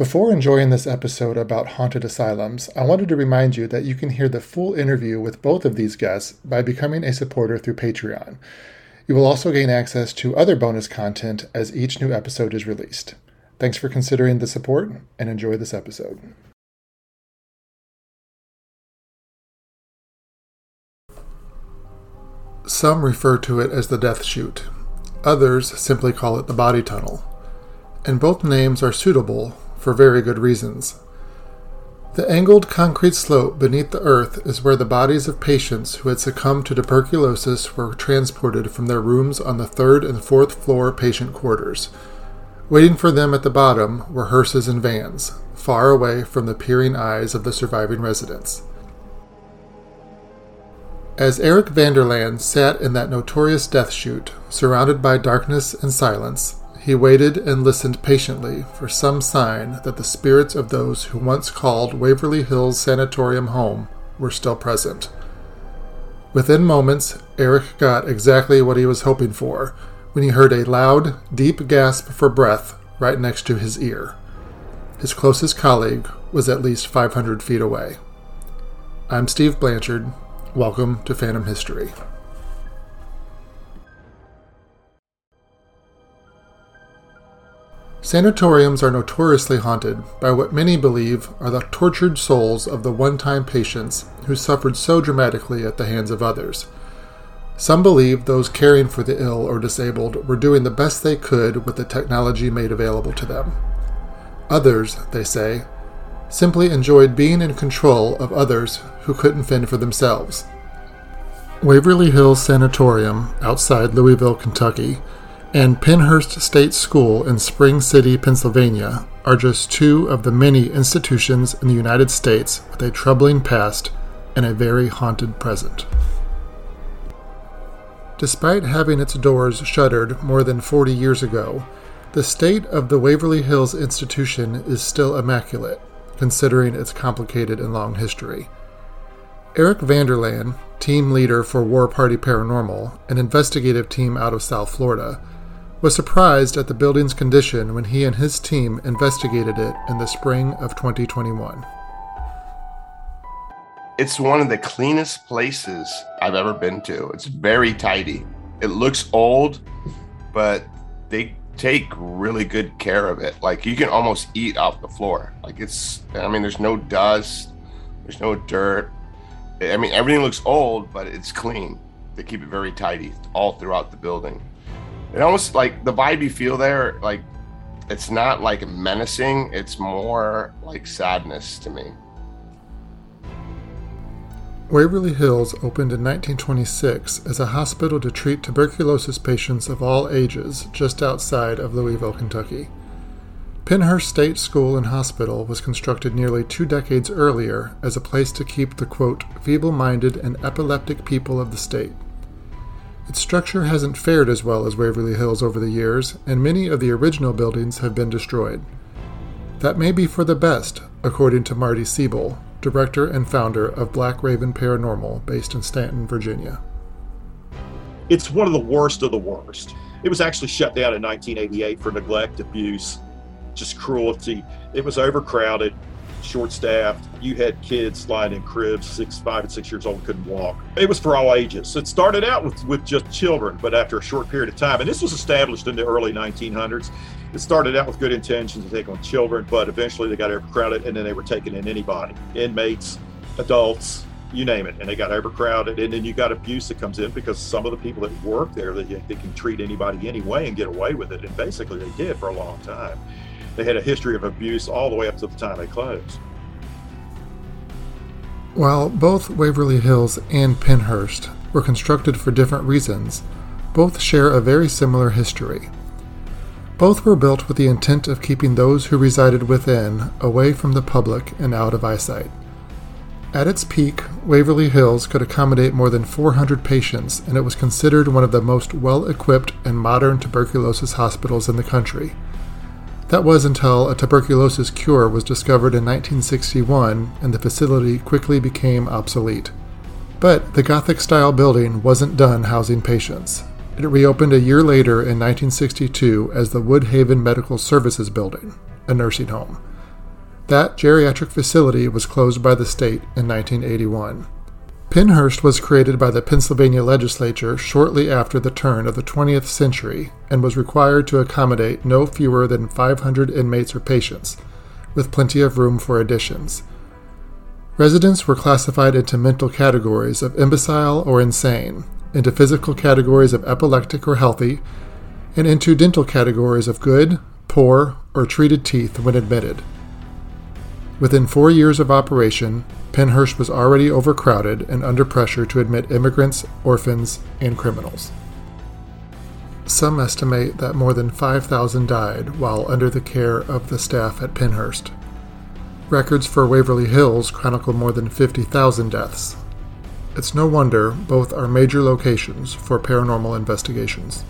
Before enjoying this episode about haunted asylums, I wanted to remind you that you can hear the full interview with both of these guests by becoming a supporter through Patreon. You will also gain access to other bonus content as each new episode is released. Thanks for considering the support and enjoy this episode. Some refer to it as the death chute. Others simply call it the body tunnel. And both names are suitable for very good reasons. The angled concrete slope beneath the earth is where the bodies of patients who had succumbed to tuberculosis were transported from their rooms on the third and fourth floor patient quarters. Waiting for them at the bottom were hearses and vans, far away from the peering eyes of the surviving residents. As Eric Vanderland sat in that notorious death chute, surrounded by darkness and silence, he waited and listened patiently for some sign that the spirits of those who once called Waverly Hills Sanatorium home were still present. Within moments, Eric got exactly what he was hoping for when he heard a loud, deep gasp for breath right next to his ear. His closest colleague was at least 500 feet away. I'm Steve Blanchard. Welcome to Phantom History. Sanatoriums are notoriously haunted by what many believe are the tortured souls of the one time patients who suffered so dramatically at the hands of others. Some believe those caring for the ill or disabled were doing the best they could with the technology made available to them. Others, they say, simply enjoyed being in control of others who couldn't fend for themselves. Waverly Hills Sanatorium, outside Louisville, Kentucky, and Pennhurst State School in Spring City, Pennsylvania, are just two of the many institutions in the United States with a troubling past and a very haunted present. Despite having its doors shuttered more than 40 years ago, the state of the Waverly Hills institution is still immaculate, considering its complicated and long history. Eric Vanderland, team leader for War Party Paranormal, an investigative team out of South Florida, was surprised at the building's condition when he and his team investigated it in the spring of 2021. It's one of the cleanest places I've ever been to. It's very tidy. It looks old, but they take really good care of it. Like you can almost eat off the floor. Like it's, I mean, there's no dust, there's no dirt. I mean, everything looks old, but it's clean. They keep it very tidy all throughout the building it almost like the vibe you feel there like it's not like menacing it's more like sadness to me Waverly Hills opened in 1926 as a hospital to treat tuberculosis patients of all ages just outside of Louisville, Kentucky. Pennhurst State School and Hospital was constructed nearly two decades earlier as a place to keep the quote, feeble minded and epileptic people of the state. Its structure hasn't fared as well as Waverly Hills over the years, and many of the original buildings have been destroyed. That may be for the best, according to Marty Siebel, director and founder of Black Raven Paranormal, based in Stanton, Virginia. It's one of the worst of the worst. It was actually shut down in 1988 for neglect, abuse, just cruelty. It was overcrowded short staffed. You had kids lying in cribs, six, five, and six years old, couldn't walk. It was for all ages. It started out with, with just children, but after a short period of time, and this was established in the early 1900s, it started out with good intentions to take on children, but eventually they got overcrowded and then they were taking in anybody inmates, adults, you name it, and they got overcrowded. And then you got abuse that comes in because some of the people that work there, they, they can treat anybody anyway and get away with it. And basically, they did for a long time they had a history of abuse all the way up to the time they closed. While both Waverly Hills and Pennhurst were constructed for different reasons, both share a very similar history. Both were built with the intent of keeping those who resided within away from the public and out of eyesight. At its peak, Waverly Hills could accommodate more than 400 patients, and it was considered one of the most well equipped and modern tuberculosis hospitals in the country. That was until a tuberculosis cure was discovered in 1961 and the facility quickly became obsolete. But the Gothic style building wasn't done housing patients. It reopened a year later in 1962 as the Woodhaven Medical Services Building, a nursing home. That geriatric facility was closed by the state in 1981. Pennhurst was created by the Pennsylvania legislature shortly after the turn of the 20th century and was required to accommodate no fewer than 500 inmates or patients, with plenty of room for additions. Residents were classified into mental categories of imbecile or insane, into physical categories of epileptic or healthy, and into dental categories of good, poor, or treated teeth when admitted. Within four years of operation, Pennhurst was already overcrowded and under pressure to admit immigrants, orphans, and criminals. Some estimate that more than 5,000 died while under the care of the staff at Pennhurst. Records for Waverly Hills chronicle more than 50,000 deaths. It's no wonder both are major locations for paranormal investigations.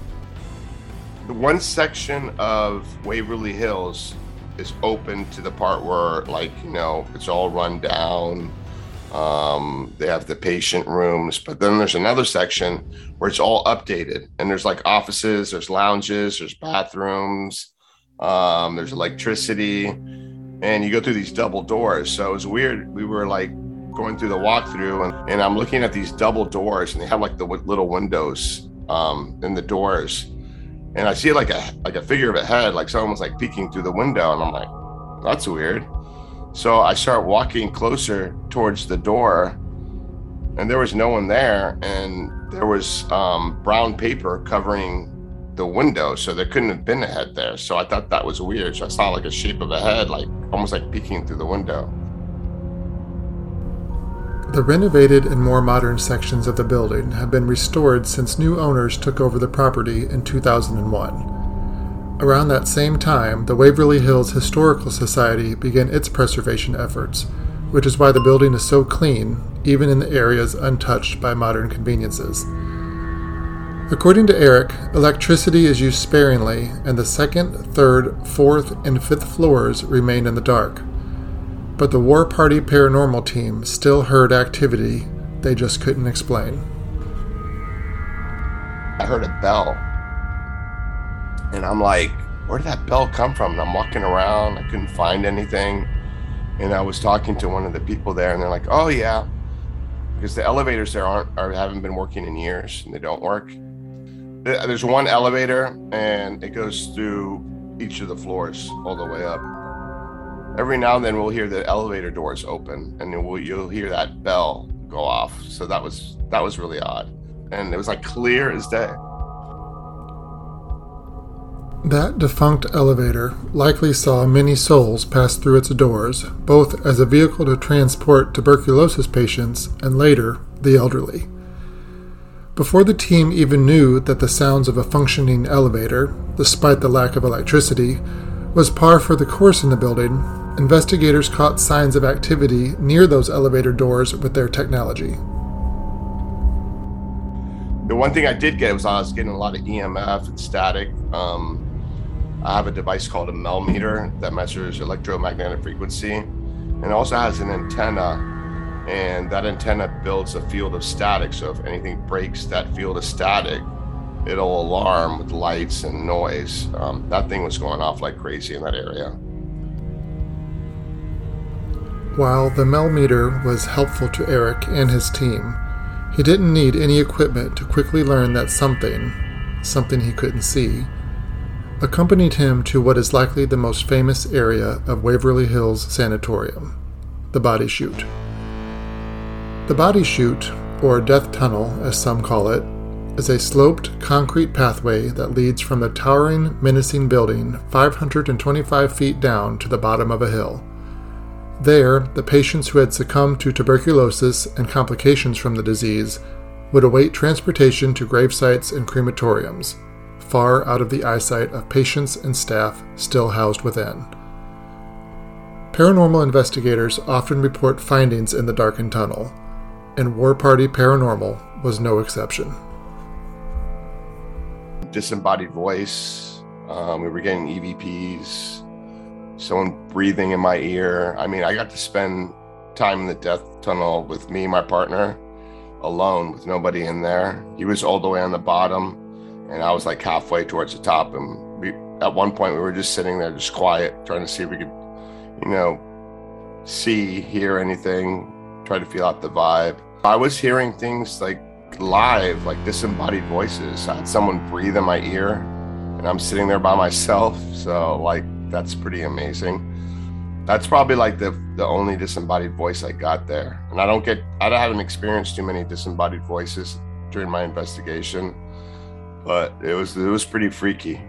The one section of Waverly Hills is open to the part where like you know it's all run down. Um, they have the patient rooms but then there's another section where it's all updated and there's like offices there's lounges there's bathrooms um, there's electricity and you go through these double doors. So it was weird we were like going through the walkthrough and, and i'm looking at these double doors and they have like the little windows um, in the doors and I see like a like a figure of a head, like someone was like peeking through the window, and I'm like, that's weird. So I start walking closer towards the door, and there was no one there, and there was um, brown paper covering the window, so there couldn't have been a head there. So I thought that was weird. So I saw like a shape of a head, like almost like peeking through the window. The renovated and more modern sections of the building have been restored since new owners took over the property in 2001. Around that same time, the Waverly Hills Historical Society began its preservation efforts, which is why the building is so clean, even in the areas untouched by modern conveniences. According to Eric, electricity is used sparingly, and the second, third, fourth, and fifth floors remain in the dark but the War Party paranormal team still heard activity they just couldn't explain. I heard a bell. And I'm like, where did that bell come from? And I'm walking around, I couldn't find anything. And I was talking to one of the people there, and they're like, oh, yeah. Because the elevators there aren't, or haven't been working in years, and they don't work. There's one elevator, and it goes through each of the floors all the way up every now and then we'll hear the elevator doors open and we'll, you'll hear that bell go off. So that was that was really odd. And it was like clear as day. That defunct elevator likely saw many souls pass through its doors both as a vehicle to transport tuberculosis patients and later the elderly. Before the team even knew that the sounds of a functioning elevator, despite the lack of electricity, was par for the course in the building, investigators caught signs of activity near those elevator doors with their technology. The one thing I did get was I was getting a lot of EMF and static. Um, I have a device called a MEL meter that measures electromagnetic frequency and also has an antenna and that antenna builds a field of static so if anything breaks that field of static it'll alarm with lights and noise. Um, that thing was going off like crazy in that area. While the MEL meter was helpful to Eric and his team, he didn't need any equipment to quickly learn that something, something he couldn't see, accompanied him to what is likely the most famous area of Waverly Hills Sanatorium the Body Chute. The Body Chute, or Death Tunnel as some call it, is a sloped concrete pathway that leads from the towering, menacing building 525 feet down to the bottom of a hill. There, the patients who had succumbed to tuberculosis and complications from the disease would await transportation to grave sites and crematoriums, far out of the eyesight of patients and staff still housed within. Paranormal investigators often report findings in the darkened tunnel, and War Party Paranormal was no exception disembodied voice. Um, we were getting EVPs, someone breathing in my ear. I mean, I got to spend time in the death tunnel with me, my partner, alone with nobody in there. He was all the way on the bottom, and I was like halfway towards the top. And we, at one point, we were just sitting there, just quiet, trying to see if we could, you know, see, hear anything, try to feel out the vibe. I was hearing things like live, like disembodied voices. I had someone breathe in my ear, and I'm sitting there by myself. So, like, that's pretty amazing. That's probably like the the only disembodied voice I got there. And I don't get, I haven't experienced too many disembodied voices during my investigation, but it was it was pretty freaky.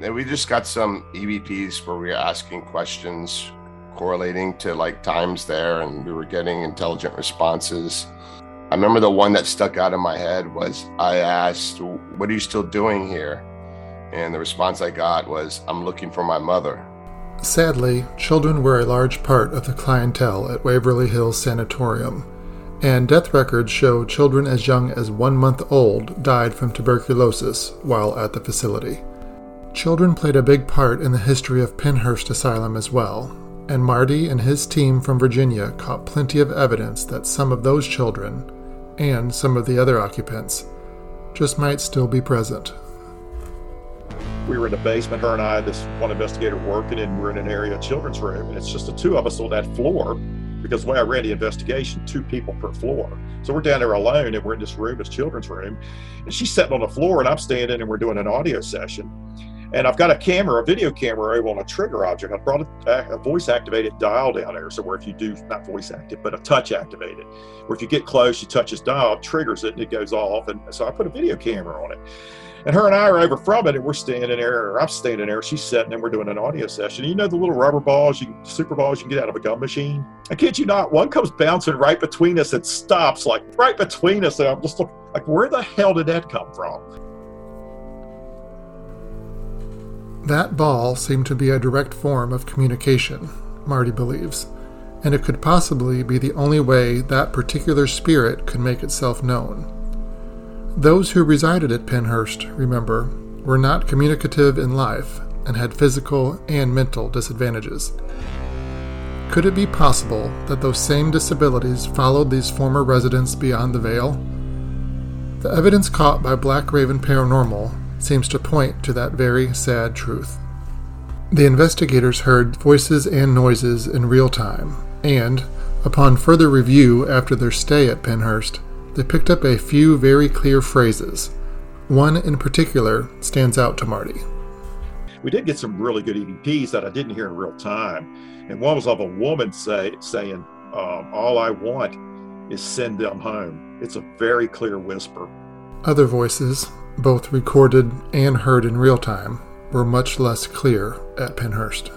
And we just got some EVPs where we were asking questions correlating to like times there, and we were getting intelligent responses. I remember the one that stuck out in my head was I asked, What are you still doing here? And the response I got was, I'm looking for my mother. Sadly, children were a large part of the clientele at Waverly Hills Sanatorium, and death records show children as young as one month old died from tuberculosis while at the facility. Children played a big part in the history of Pennhurst Asylum as well, and Marty and his team from Virginia caught plenty of evidence that some of those children and some of the other occupants just might still be present. We were in the basement, her and I, this one investigator working, and we're in an area children's room, and it's just the two of us on that floor because way I ran the investigation, two people per floor. So we're down there alone, and we're in this room, this children's room, and she's sitting on the floor, and I'm standing, and we're doing an audio session. And I've got a camera, a video camera able on a trigger object. I brought a, uh, a voice activated dial down there. So where if you do, not voice active, but a touch activated, where if you get close, you touch this dial, triggers it and it goes off. And so I put a video camera on it. And her and I are over from it, and we're standing there, or I'm standing there, she's sitting, and we're doing an audio session. You know the little rubber balls, you super balls you can get out of a gum machine? I kid you not, one comes bouncing right between us and stops, like right between us. And I'm just like, where the hell did that come from? That ball seemed to be a direct form of communication, Marty believes, and it could possibly be the only way that particular spirit could make itself known. Those who resided at Pennhurst, remember, were not communicative in life and had physical and mental disadvantages. Could it be possible that those same disabilities followed these former residents beyond the veil? The evidence caught by Black Raven Paranormal seems to point to that very sad truth. The investigators heard voices and noises in real time, and, upon further review after their stay at Pennhurst, they picked up a few very clear phrases. One in particular stands out to Marty. We did get some really good EVPs that I didn't hear in real time, and one was of a woman say, saying, um, "All I want is send them home." It's a very clear whisper. Other voices, both recorded and heard in real time, were much less clear at Pennhurst.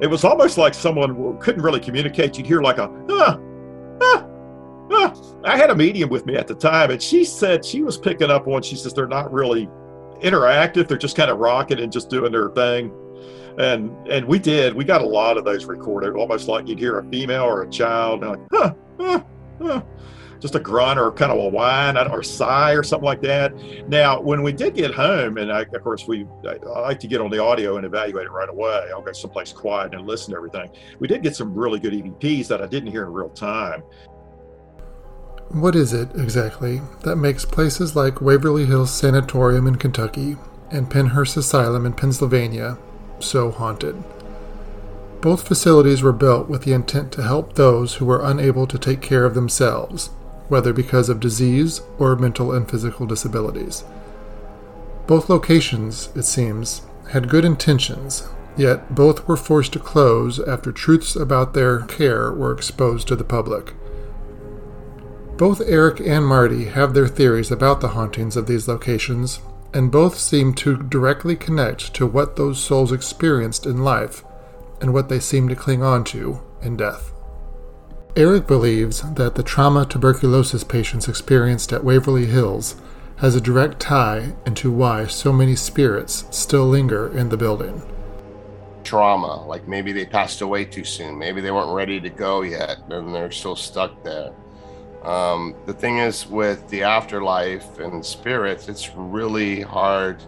It was almost like someone couldn't really communicate. You'd hear like a, ah, ah, ah. I had a medium with me at the time, and she said she was picking up on, she says they're not really interactive. They're just kind of rocking and just doing their thing. And and we did. We got a lot of those recorded, almost like you'd hear a female or a child, and like, huh, huh, huh just a grunt or kind of a whine or sigh or something like that. Now, when we did get home, and I, of course we I, I, like to get on the audio and evaluate it right away. I'll go someplace quiet and listen to everything. We did get some really good EVPs that I didn't hear in real time. What is it exactly that makes places like Waverly Hills Sanatorium in Kentucky and Pennhurst Asylum in Pennsylvania so haunted? Both facilities were built with the intent to help those who were unable to take care of themselves whether because of disease or mental and physical disabilities. Both locations, it seems, had good intentions, yet both were forced to close after truths about their care were exposed to the public. Both Eric and Marty have their theories about the hauntings of these locations, and both seem to directly connect to what those souls experienced in life and what they seem to cling on to in death. Eric believes that the trauma tuberculosis patients experienced at Waverly Hills has a direct tie into why so many spirits still linger in the building. Trauma, like maybe they passed away too soon, maybe they weren't ready to go yet, and they're still stuck there. Um, the thing is, with the afterlife and spirits, it's really hard.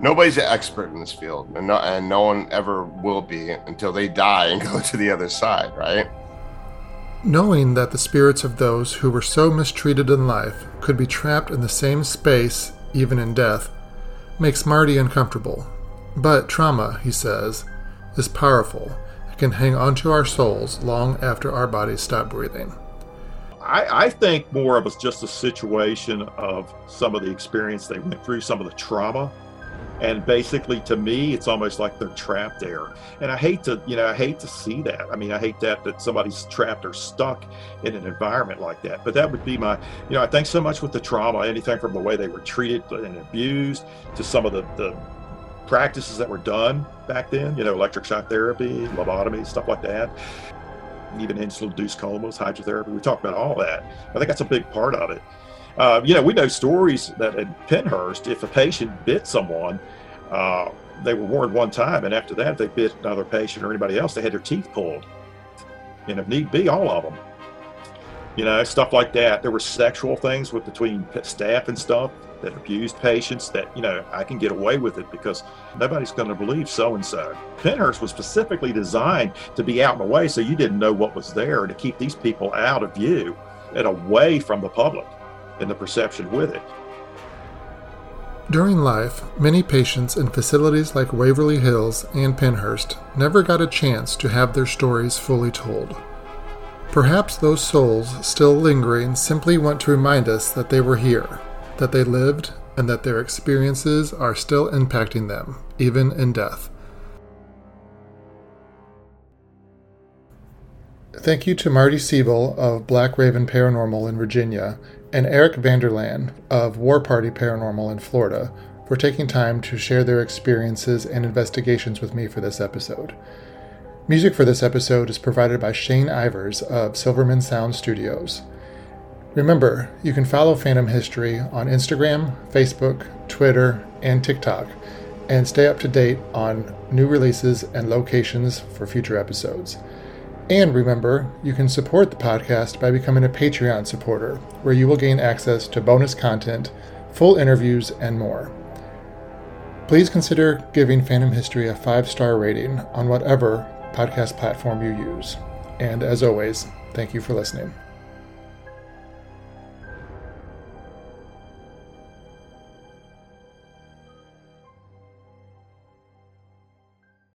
Nobody's an expert in this field, and no, and no one ever will be until they die and go to the other side, right? Knowing that the spirits of those who were so mistreated in life could be trapped in the same space, even in death, makes Marty uncomfortable. But trauma, he says, is powerful It can hang onto our souls long after our bodies stop breathing? I, I think more of it's just a situation of some of the experience they went through, some of the trauma and basically to me it's almost like they're trapped there. And i hate to you know i hate to see that. I mean i hate that that somebody's trapped or stuck in an environment like that. But that would be my you know i think so much with the trauma anything from the way they were treated and abused to some of the, the practices that were done back then you know electric shock therapy lobotomy stuff like that even insulin-induced comas hydrotherapy. We talk about all that. I think that's a big part of it uh, you know, we know stories that at Pennhurst, if a patient bit someone, uh, they were warned one time, and after that, if they bit another patient or anybody else, they had their teeth pulled. And if need be, all of them. You know, stuff like that. There were sexual things with between staff and stuff that abused patients that, you know, I can get away with it because nobody's going to believe so and so. Pennhurst was specifically designed to be out in the way so you didn't know what was there to keep these people out of view and away from the public and the perception with it. During life, many patients in facilities like Waverly Hills and Pennhurst never got a chance to have their stories fully told. Perhaps those souls still lingering simply want to remind us that they were here, that they lived, and that their experiences are still impacting them, even in death. Thank you to Marty Siebel of Black Raven Paranormal in Virginia and Eric Vanderland of War Party Paranormal in Florida for taking time to share their experiences and investigations with me for this episode. Music for this episode is provided by Shane Ivers of Silverman Sound Studios. Remember, you can follow Phantom History on Instagram, Facebook, Twitter, and TikTok, and stay up to date on new releases and locations for future episodes. And remember, you can support the podcast by becoming a Patreon supporter, where you will gain access to bonus content, full interviews, and more. Please consider giving Phantom History a five star rating on whatever podcast platform you use. And as always, thank you for listening.